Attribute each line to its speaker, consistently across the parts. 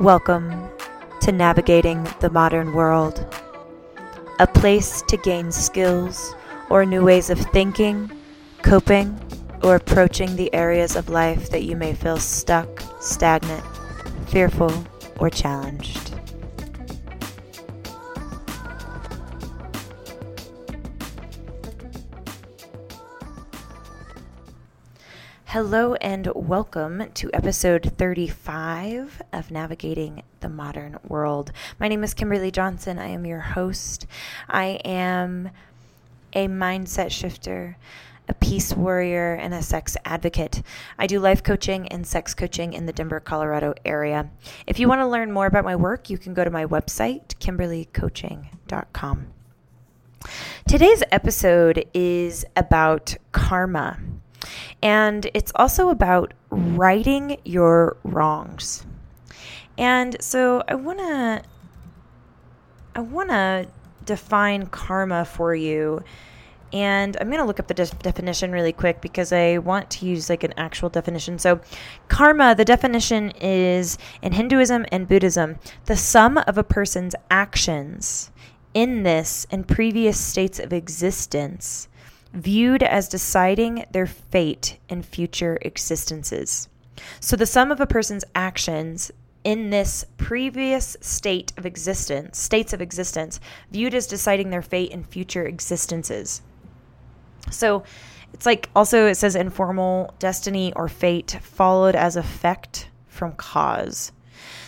Speaker 1: Welcome to Navigating the Modern World, a place to gain skills or new ways of thinking, coping, or approaching the areas of life that you may feel stuck, stagnant, fearful, or challenged. Hello and welcome to episode 35 of Navigating the Modern World. My name is Kimberly Johnson. I am your host. I am a mindset shifter, a peace warrior, and a sex advocate. I do life coaching and sex coaching in the Denver, Colorado area. If you want to learn more about my work, you can go to my website, kimberlycoaching.com. Today's episode is about karma. And it's also about righting your wrongs. And so I want to I want to define karma for you. And I'm going to look up the de- definition really quick because I want to use like an actual definition. So, karma, the definition is in Hinduism and Buddhism, the sum of a person's actions in this and previous states of existence viewed as deciding their fate in future existences. So, the sum of a person's actions in this previous state of existence, states of existence, viewed as deciding their fate in future existences. So, it's like also it says informal destiny or fate followed as effect from cause.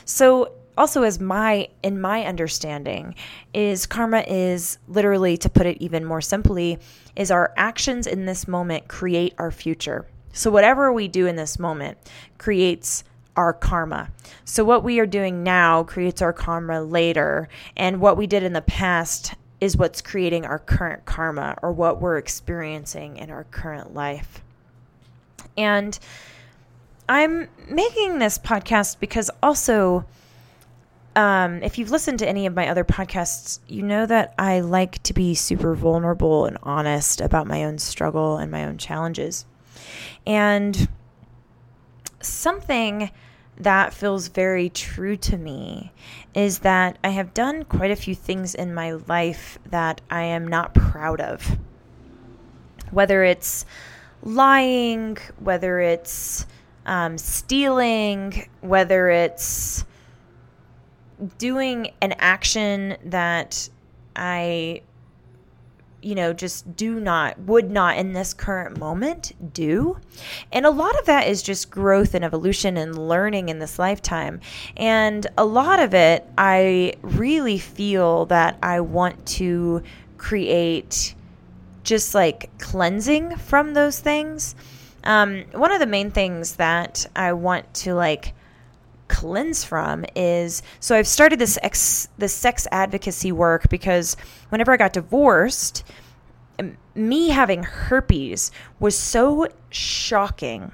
Speaker 1: So, also as my in my understanding is karma is literally to put it even more simply is our actions in this moment create our future. So whatever we do in this moment creates our karma. So what we are doing now creates our karma later. And what we did in the past is what's creating our current karma or what we're experiencing in our current life. And i'm making this podcast because also um, if you've listened to any of my other podcasts, you know that I like to be super vulnerable and honest about my own struggle and my own challenges. And something that feels very true to me is that I have done quite a few things in my life that I am not proud of. Whether it's lying, whether it's um, stealing, whether it's doing an action that I, you know, just do not, would not in this current moment do. And a lot of that is just growth and evolution and learning in this lifetime. And a lot of it, I really feel that I want to create just like cleansing from those things. Um, one of the main things that I want to like cleanse from is so I've started this ex, this sex advocacy work because whenever I got divorced, me having herpes was so shocking.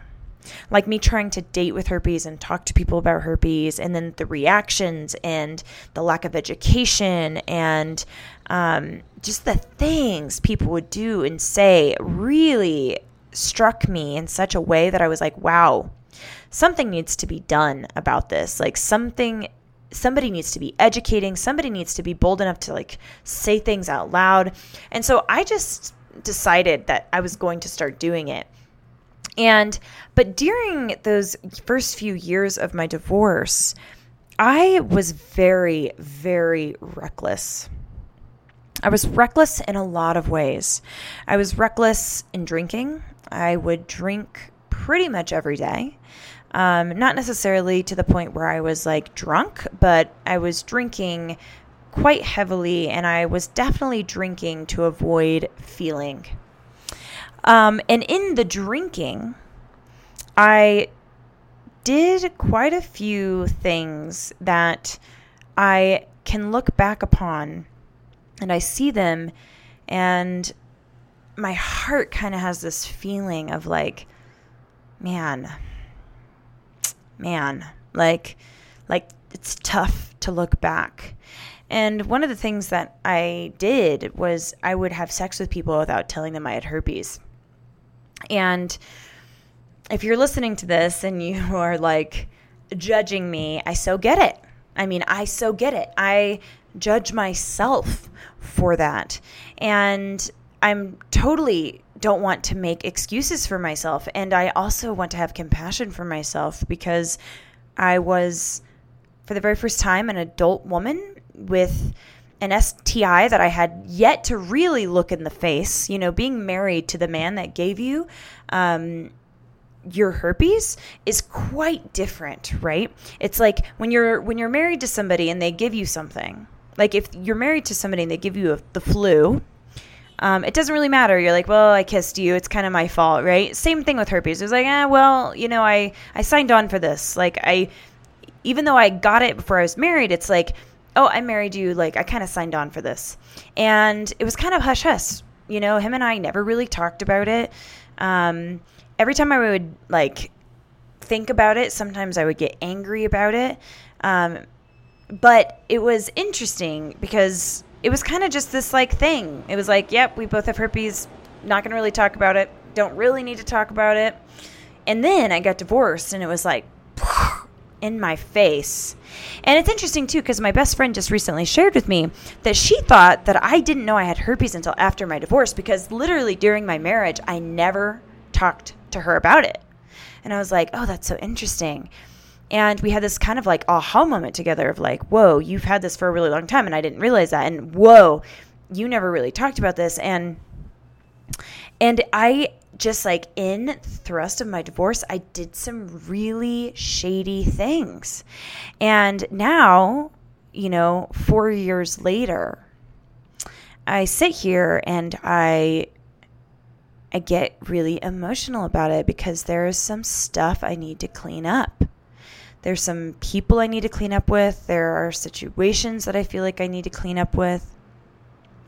Speaker 1: Like me trying to date with herpes and talk to people about herpes, and then the reactions and the lack of education and um, just the things people would do and say really struck me in such a way that I was like, wow, something needs to be done about this. Like something somebody needs to be educating, somebody needs to be bold enough to like say things out loud. And so I just decided that I was going to start doing it. And but during those first few years of my divorce, I was very very reckless. I was reckless in a lot of ways. I was reckless in drinking. I would drink pretty much every day. Um, not necessarily to the point where I was like drunk, but I was drinking quite heavily, and I was definitely drinking to avoid feeling. Um, and in the drinking, I did quite a few things that I can look back upon and I see them, and my heart kind of has this feeling of like, man, man, like, like it's tough to look back. And one of the things that I did was I would have sex with people without telling them I had herpes. And if you're listening to this and you are like judging me, I so get it. I mean, I so get it. I judge myself for that. And I'm totally don't want to make excuses for myself. And I also want to have compassion for myself because I was, for the very first time, an adult woman with an STI that I had yet to really look in the face. You know, being married to the man that gave you um, your herpes is quite different, right? It's like when you're when you're married to somebody and they give you something. Like if you're married to somebody and they give you a, the flu, um, it doesn't really matter. You're like, well, I kissed you. It's kind of my fault, right? Same thing with herpes. It was like, eh, well, you know, I I signed on for this. Like I, even though I got it before I was married, it's like oh, I married you. Like, I kind of signed on for this. And it was kind of hush hush. You know, him and I never really talked about it. Um, every time I would, like, think about it, sometimes I would get angry about it. Um, but it was interesting because it was kind of just this, like, thing. It was like, yep, we both have herpes. Not going to really talk about it. Don't really need to talk about it. And then I got divorced, and it was like, in my face. And it's interesting too because my best friend just recently shared with me that she thought that I didn't know I had herpes until after my divorce because literally during my marriage, I never talked to her about it. And I was like, oh, that's so interesting. And we had this kind of like aha moment together of like, whoa, you've had this for a really long time and I didn't realize that. And whoa, you never really talked about this. And and I just like in the thrust of my divorce, I did some really shady things. And now, you know, 4 years later, I sit here and I I get really emotional about it because there is some stuff I need to clean up. There's some people I need to clean up with. There are situations that I feel like I need to clean up with.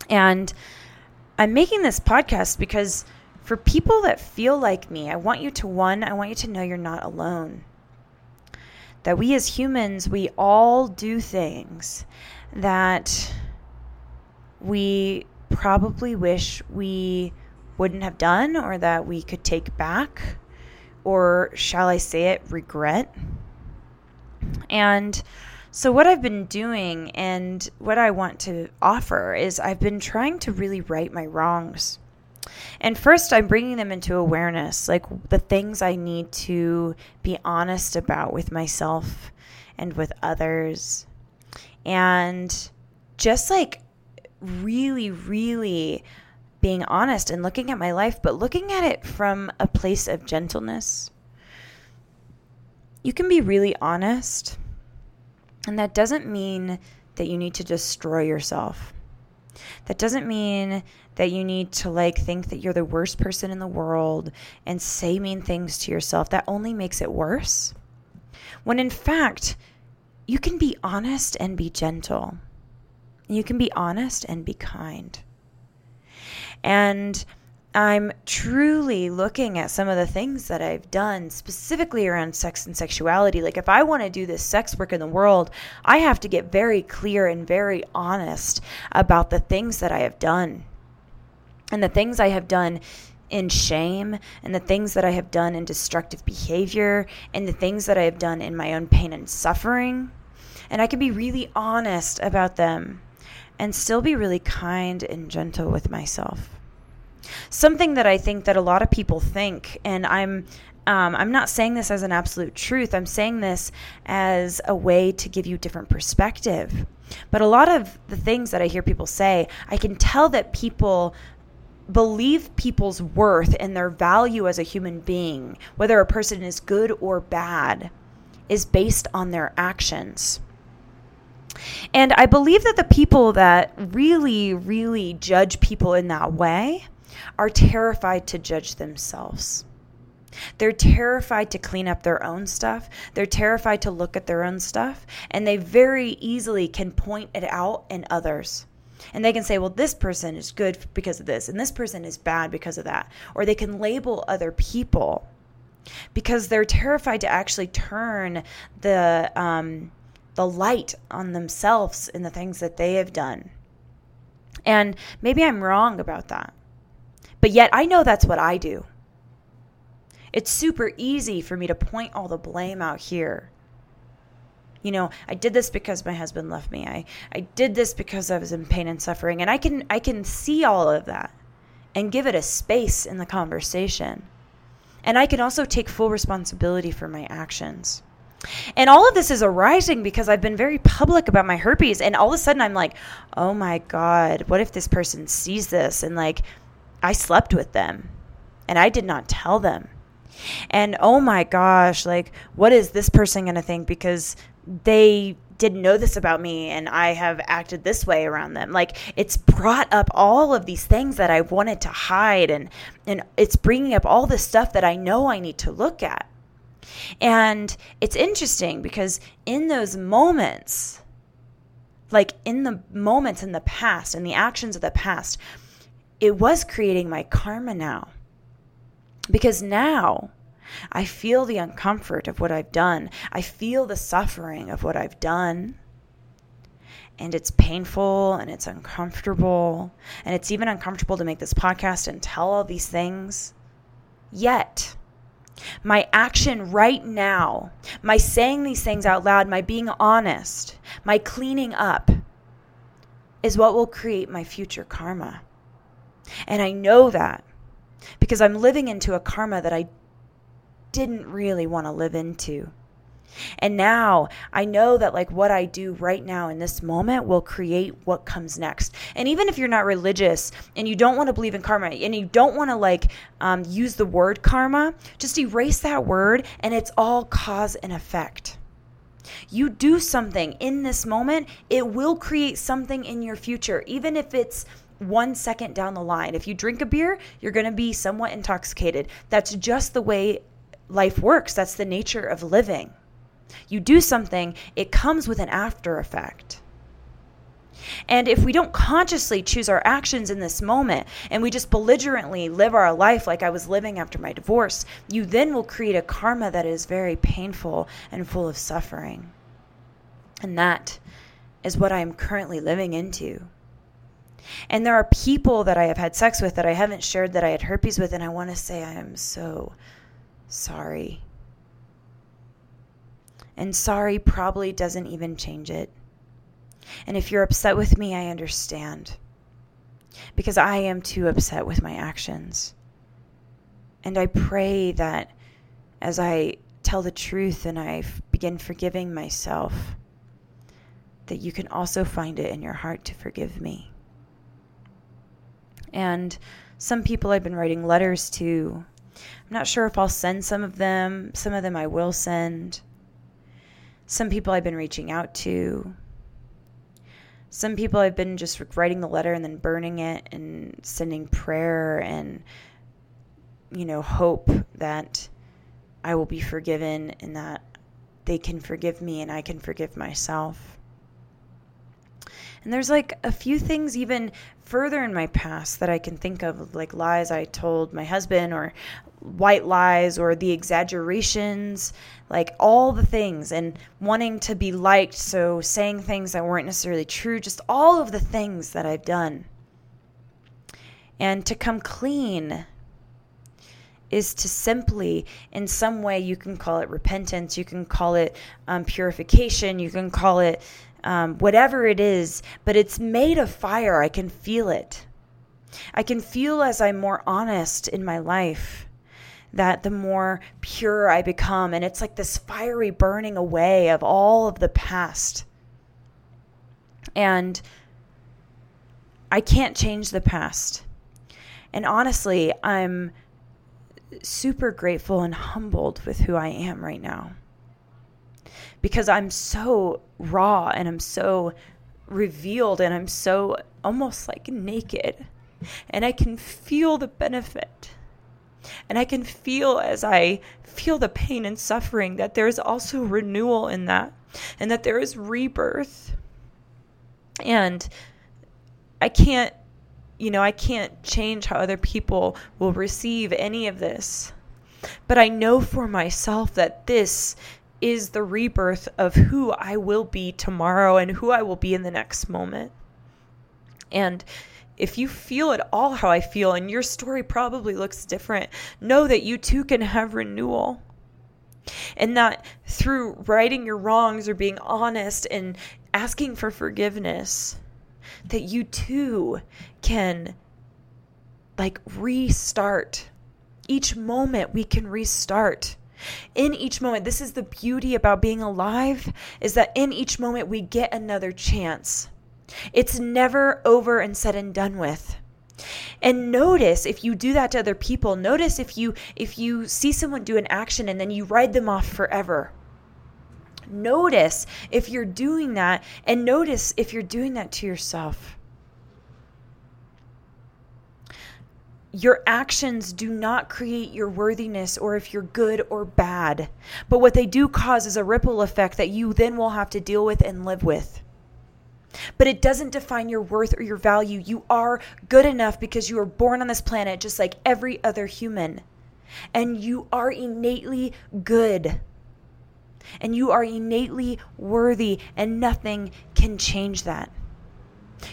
Speaker 1: And I'm making this podcast because for people that feel like me, I want you to one, I want you to know you're not alone. That we as humans, we all do things that we probably wish we wouldn't have done or that we could take back, or shall I say it, regret. And so, what I've been doing and what I want to offer is I've been trying to really right my wrongs. And first, I'm bringing them into awareness, like the things I need to be honest about with myself and with others. And just like really, really being honest and looking at my life, but looking at it from a place of gentleness. You can be really honest, and that doesn't mean that you need to destroy yourself. That doesn't mean that you need to like think that you're the worst person in the world and say mean things to yourself. That only makes it worse. When in fact, you can be honest and be gentle. You can be honest and be kind. And I'm truly looking at some of the things that I've done specifically around sex and sexuality. Like, if I want to do this sex work in the world, I have to get very clear and very honest about the things that I have done and the things I have done in shame and the things that I have done in destructive behavior and the things that I have done in my own pain and suffering. And I can be really honest about them and still be really kind and gentle with myself. Something that I think that a lot of people think, and I'm um, I'm not saying this as an absolute truth. I'm saying this as a way to give you different perspective. But a lot of the things that I hear people say, I can tell that people believe people's worth and their value as a human being, whether a person is good or bad, is based on their actions. And I believe that the people that really, really judge people in that way are terrified to judge themselves. They're terrified to clean up their own stuff. They're terrified to look at their own stuff. And they very easily can point it out in others. And they can say, well, this person is good because of this, and this person is bad because of that. Or they can label other people because they're terrified to actually turn the, um, the light on themselves in the things that they have done. And maybe I'm wrong about that. But yet I know that's what I do. It's super easy for me to point all the blame out here you know i did this because my husband left me i i did this because i was in pain and suffering and i can i can see all of that and give it a space in the conversation and i can also take full responsibility for my actions and all of this is arising because I've been very public about my herpes. And all of a sudden, I'm like, oh my God, what if this person sees this? And like, I slept with them and I did not tell them. And oh my gosh, like, what is this person going to think? Because they didn't know this about me and I have acted this way around them. Like it's brought up all of these things that I wanted to hide and and it's bringing up all this stuff that I know I need to look at. And it's interesting because in those moments, like in the moments in the past and the actions of the past, it was creating my karma now. Because now I feel the uncomfort of what I've done, I feel the suffering of what I've done. And it's painful and it's uncomfortable. And it's even uncomfortable to make this podcast and tell all these things. Yet, my action right now, my saying these things out loud, my being honest, my cleaning up is what will create my future karma. And I know that because I'm living into a karma that I didn't really want to live into. And now I know that, like, what I do right now in this moment will create what comes next. And even if you're not religious and you don't want to believe in karma and you don't want to, like, um, use the word karma, just erase that word and it's all cause and effect. You do something in this moment, it will create something in your future, even if it's one second down the line. If you drink a beer, you're going to be somewhat intoxicated. That's just the way life works. That's the nature of living. You do something, it comes with an after effect. And if we don't consciously choose our actions in this moment and we just belligerently live our life like I was living after my divorce, you then will create a karma that is very painful and full of suffering. And that is what I am currently living into. And there are people that I have had sex with that I haven't shared that I had herpes with, and I want to say I am so sorry. And sorry probably doesn't even change it. And if you're upset with me, I understand. Because I am too upset with my actions. And I pray that as I tell the truth and I begin forgiving myself, that you can also find it in your heart to forgive me. And some people I've been writing letters to I'm not sure if I'll send some of them. Some of them I will send. Some people I've been reaching out to. Some people I've been just writing the letter and then burning it and sending prayer and, you know, hope that I will be forgiven and that they can forgive me and I can forgive myself. And there's like a few things even further in my past that I can think of, like lies I told my husband, or white lies, or the exaggerations, like all the things, and wanting to be liked, so saying things that weren't necessarily true, just all of the things that I've done. And to come clean is to simply, in some way, you can call it repentance, you can call it um, purification, you can call it um, whatever it is, but it's made of fire. I can feel it. I can feel as I'm more honest in my life that the more pure I become. And it's like this fiery burning away of all of the past. And I can't change the past. And honestly, I'm super grateful and humbled with who I am right now because I'm so raw and I'm so revealed and I'm so almost like naked. And I can feel the benefit. And I can feel as I feel the pain and suffering that there is also renewal in that and that there is rebirth. And I can't, you know, I can't change how other people will receive any of this. But I know for myself that this is the rebirth of who I will be tomorrow and who I will be in the next moment. And if you feel at all how I feel and your story probably looks different, know that you too can have renewal. And that through righting your wrongs or being honest and asking for forgiveness, that you too can like restart. Each moment we can restart. In each moment, this is the beauty about being alive is that in each moment we get another chance. It's never over and said and done with. And notice if you do that to other people, notice if you if you see someone do an action and then you ride them off forever. Notice if you're doing that and notice if you're doing that to yourself. Your actions do not create your worthiness or if you're good or bad. But what they do cause is a ripple effect that you then will have to deal with and live with. But it doesn't define your worth or your value. You are good enough because you were born on this planet just like every other human. And you are innately good. And you are innately worthy, and nothing can change that.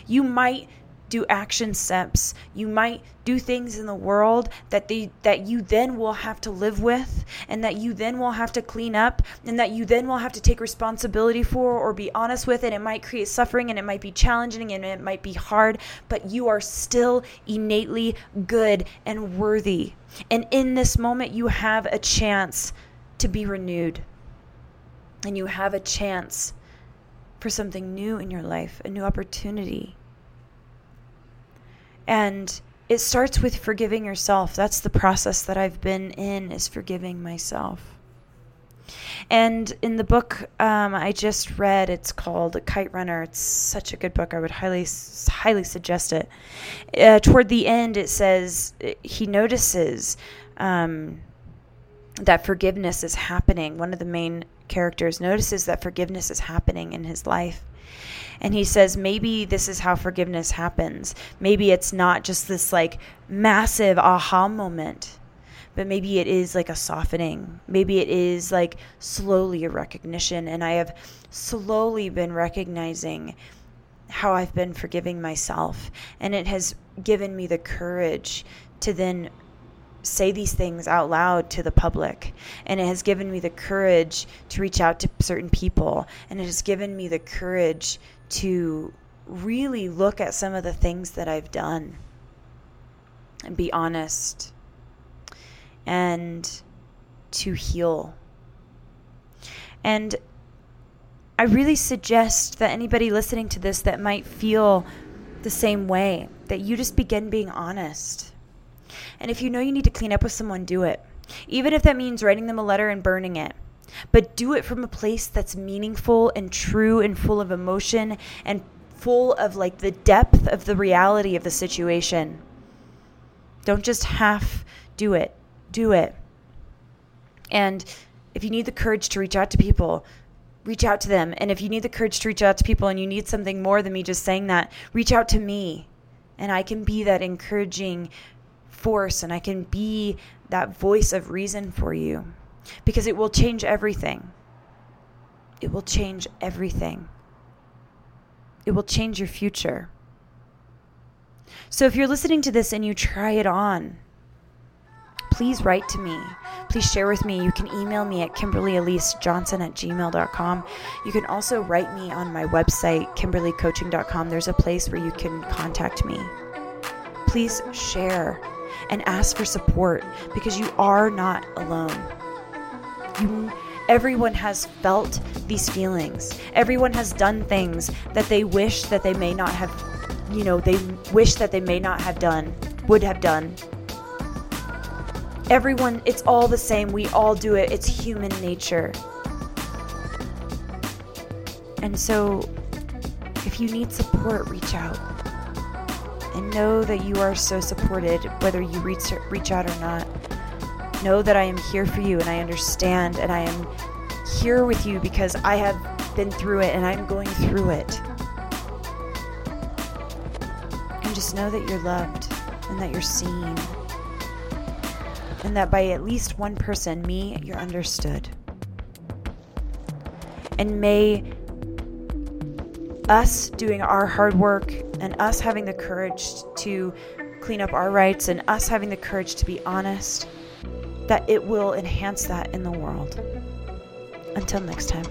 Speaker 1: You might do action steps. You might do things in the world that they that you then will have to live with and that you then will have to clean up and that you then will have to take responsibility for or be honest with and it might create suffering and it might be challenging and it might be hard, but you are still innately good and worthy. And in this moment you have a chance to be renewed. And you have a chance for something new in your life, a new opportunity. And it starts with forgiving yourself. That's the process that I've been in is forgiving myself. And in the book um, I just read, it's called Kite Runner. It's such a good book. I would highly, highly suggest it. Uh, toward the end, it says he notices um, that forgiveness is happening. One of the main characters notices that forgiveness is happening in his life. And he says, maybe this is how forgiveness happens. Maybe it's not just this like massive aha moment, but maybe it is like a softening. Maybe it is like slowly a recognition. And I have slowly been recognizing how I've been forgiving myself. And it has given me the courage to then say these things out loud to the public. And it has given me the courage to reach out to certain people. And it has given me the courage to really look at some of the things that I've done and be honest and to heal. And I really suggest that anybody listening to this that might feel the same way, that you just begin being honest. And if you know you need to clean up with someone, do it. Even if that means writing them a letter and burning it but do it from a place that's meaningful and true and full of emotion and full of like the depth of the reality of the situation. Don't just half do it, do it. And if you need the courage to reach out to people, reach out to them. And if you need the courage to reach out to people and you need something more than me just saying that, reach out to me. And I can be that encouraging force and I can be that voice of reason for you because it will change everything. It will change everything. It will change your future. So if you're listening to this and you try it on, please write to me. Please share with me. You can email me at kimberlyelisejohnson at gmail.com. You can also write me on my website, kimberlycoaching.com. There's a place where you can contact me. Please share and ask for support because you are not alone. You, everyone has felt these feelings. Everyone has done things that they wish that they may not have, you know, they wish that they may not have done, would have done. Everyone, it's all the same. We all do it. It's human nature. And so, if you need support, reach out. And know that you are so supported, whether you reach, reach out or not. Know that I am here for you and I understand and I am here with you because I have been through it and I'm going through it. And just know that you're loved and that you're seen. And that by at least one person, me, you're understood. And may us doing our hard work and us having the courage to clean up our rights and us having the courage to be honest that it will enhance that in the world. Until next time.